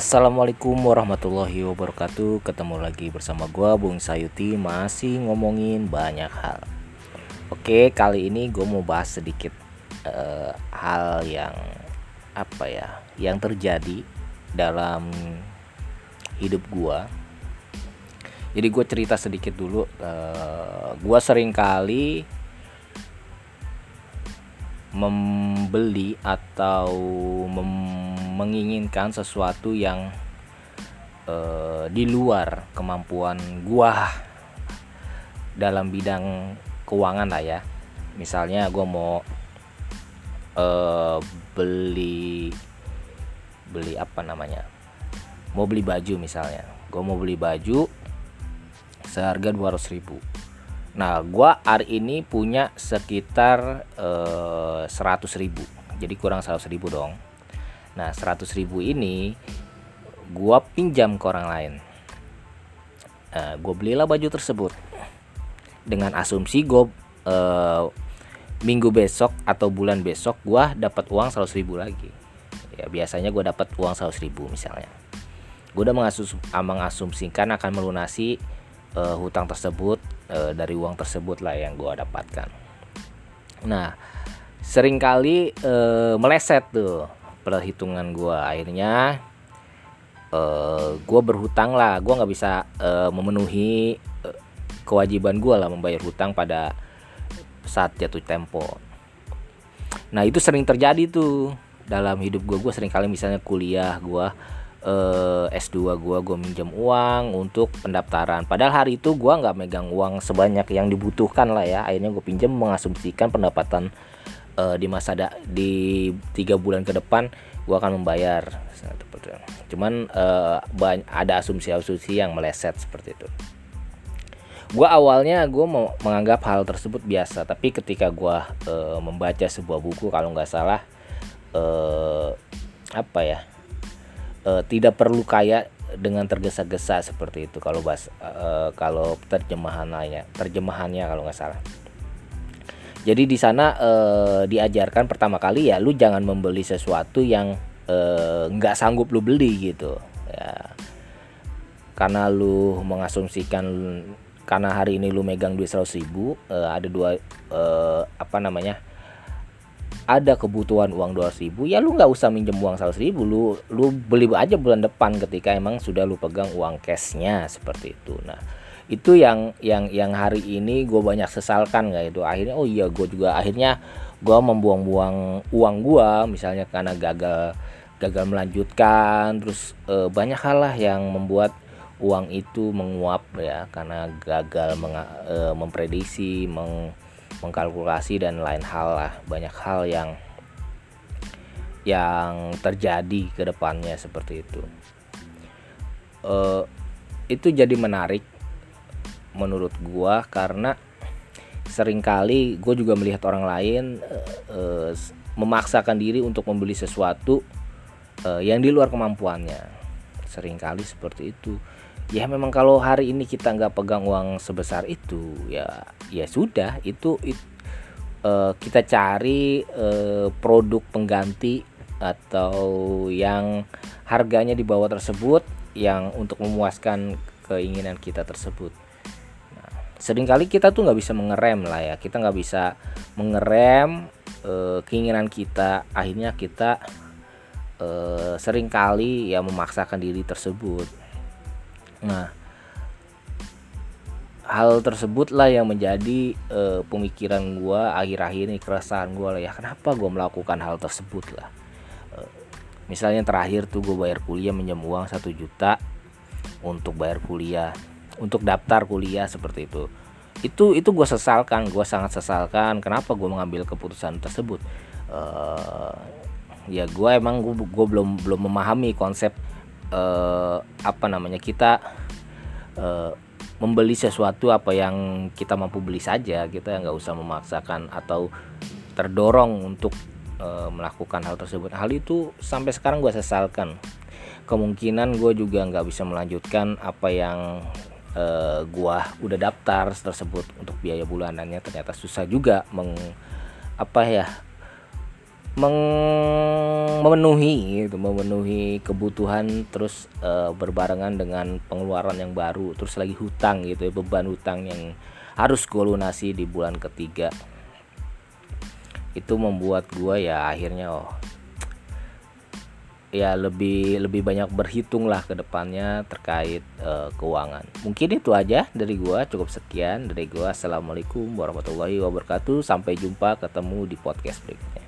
Assalamualaikum warahmatullahi wabarakatuh. Ketemu lagi bersama gua Bung Sayuti. Masih ngomongin banyak hal. Oke kali ini gue mau bahas sedikit uh, Hal yang Apa ya Yang terjadi Dalam Hidup gua. Jadi gue cerita sedikit dulu. Uh, Gua sering kali Membeli Atau mem menginginkan sesuatu yang uh, di luar kemampuan gua dalam bidang keuangan lah ya. Misalnya gua mau uh, beli beli apa namanya mau beli baju misalnya. Gua mau beli baju seharga 200 ribu. Nah gua hari ini punya sekitar eh, 100 ribu. Jadi kurang 100 ribu dong Nah 100 ribu ini gua pinjam ke orang lain. Uh, gua belilah baju tersebut dengan asumsi gua uh, minggu besok atau bulan besok gua dapat uang 100 ribu lagi. Ya biasanya gua dapat uang 100 ribu misalnya. Gua udah mengasum, mengasumsikan akan melunasi uh, hutang tersebut uh, dari uang tersebut lah yang gua dapatkan. Nah, sering kali uh, meleset tuh perhitungan gue akhirnya uh, eh, gue berhutang lah. Gue nggak bisa uh, memenuhi uh, kewajiban gue lah membayar hutang pada saat jatuh tempo. Nah itu sering terjadi tuh dalam hidup gue gue sering kali misalnya kuliah gue uh, S2 gue gue minjem uang untuk pendaftaran. Padahal hari itu gue nggak megang uang sebanyak yang dibutuhkan lah ya. Akhirnya gue pinjam mengasumsikan pendapatan uh, di masa da di tiga bulan ke depan gue akan membayar. Cuman uh, ada asumsi-asumsi yang meleset seperti itu. Gue awalnya gue mau menganggap hal tersebut biasa tapi ketika gue uh, membaca sebuah buku kalau nggak salah uh, apa ya uh, tidak perlu kaya dengan tergesa-gesa seperti itu kalau bahas uh, kalau terjemahannya terjemahannya kalau nggak salah jadi di sana eh, diajarkan pertama kali ya lu jangan membeli sesuatu yang eh, nggak eh, sanggup lu beli gitu. Ya. Karena lu mengasumsikan karena hari ini lu megang duit seratus ribu eh, ada dua eh, apa namanya ada kebutuhan uang dua ribu ya lu nggak usah minjem uang seratus ribu lu lu beli aja bulan depan ketika emang sudah lu pegang uang cashnya seperti itu. Nah itu yang yang yang hari ini gue banyak sesalkan nggak itu? Akhirnya oh iya gue juga akhirnya gue membuang-buang uang gue misalnya karena gagal gagal melanjutkan. Terus e, banyak hal lah yang membuat uang itu menguap ya. Karena gagal meng, e, memprediksi meng, mengkalkulasi dan lain hal lah. Banyak hal yang yang terjadi ke depannya seperti itu. E, itu jadi menarik menurut gua karena sering kali gue juga melihat orang lain uh, memaksakan diri untuk membeli sesuatu uh, yang di luar kemampuannya. Seringkali seperti itu. Ya memang kalau hari ini kita nggak pegang uang sebesar itu ya ya sudah itu it, uh, kita cari uh, produk pengganti atau yang harganya di bawah tersebut yang untuk memuaskan keinginan kita tersebut sering kali kita tuh nggak bisa mengerem lah ya. Kita nggak bisa mengerem e, keinginan kita. Akhirnya kita e, sering kali ya memaksakan diri tersebut. Nah hal tersebut lah yang menjadi e, pemikiran gue akhir-akhir ini keresahan gue lah ya. Kenapa gue melakukan hal tersebut lah? E, misalnya terakhir tuh gue bayar kuliah minjem uang satu juta untuk bayar kuliah untuk daftar kuliah seperti itu. Itu itu gue sesalkan gue sangat sesalkan. Kenapa gue mengambil keputusan tersebut? Uh, ya gue emang gue, belum belum memahami konsep uh, apa namanya kita uh, membeli sesuatu apa yang kita mampu beli saja. Kita nggak usah memaksakan atau terdorong untuk uh, melakukan hal tersebut. Hal itu sampai sekarang gue sesalkan. Kemungkinan gue juga nggak bisa melanjutkan apa yang uh, gua udah daftar tersebut untuk biaya bulanannya ternyata susah juga meng apa ya meng- memenuhi gitu, memenuhi kebutuhan terus uh, berbarengan dengan pengeluaran yang baru terus lagi hutang gitu ya beban hutang yang harus gue lunasi di bulan ketiga. Itu membuat gue ya akhirnya oh ya lebih lebih banyak berhitung lah ke depannya terkait uh, keuangan. Mungkin itu aja dari gua, cukup sekian dari gua. Assalamualaikum warahmatullahi wabarakatuh. Sampai jumpa ketemu di podcast berikutnya.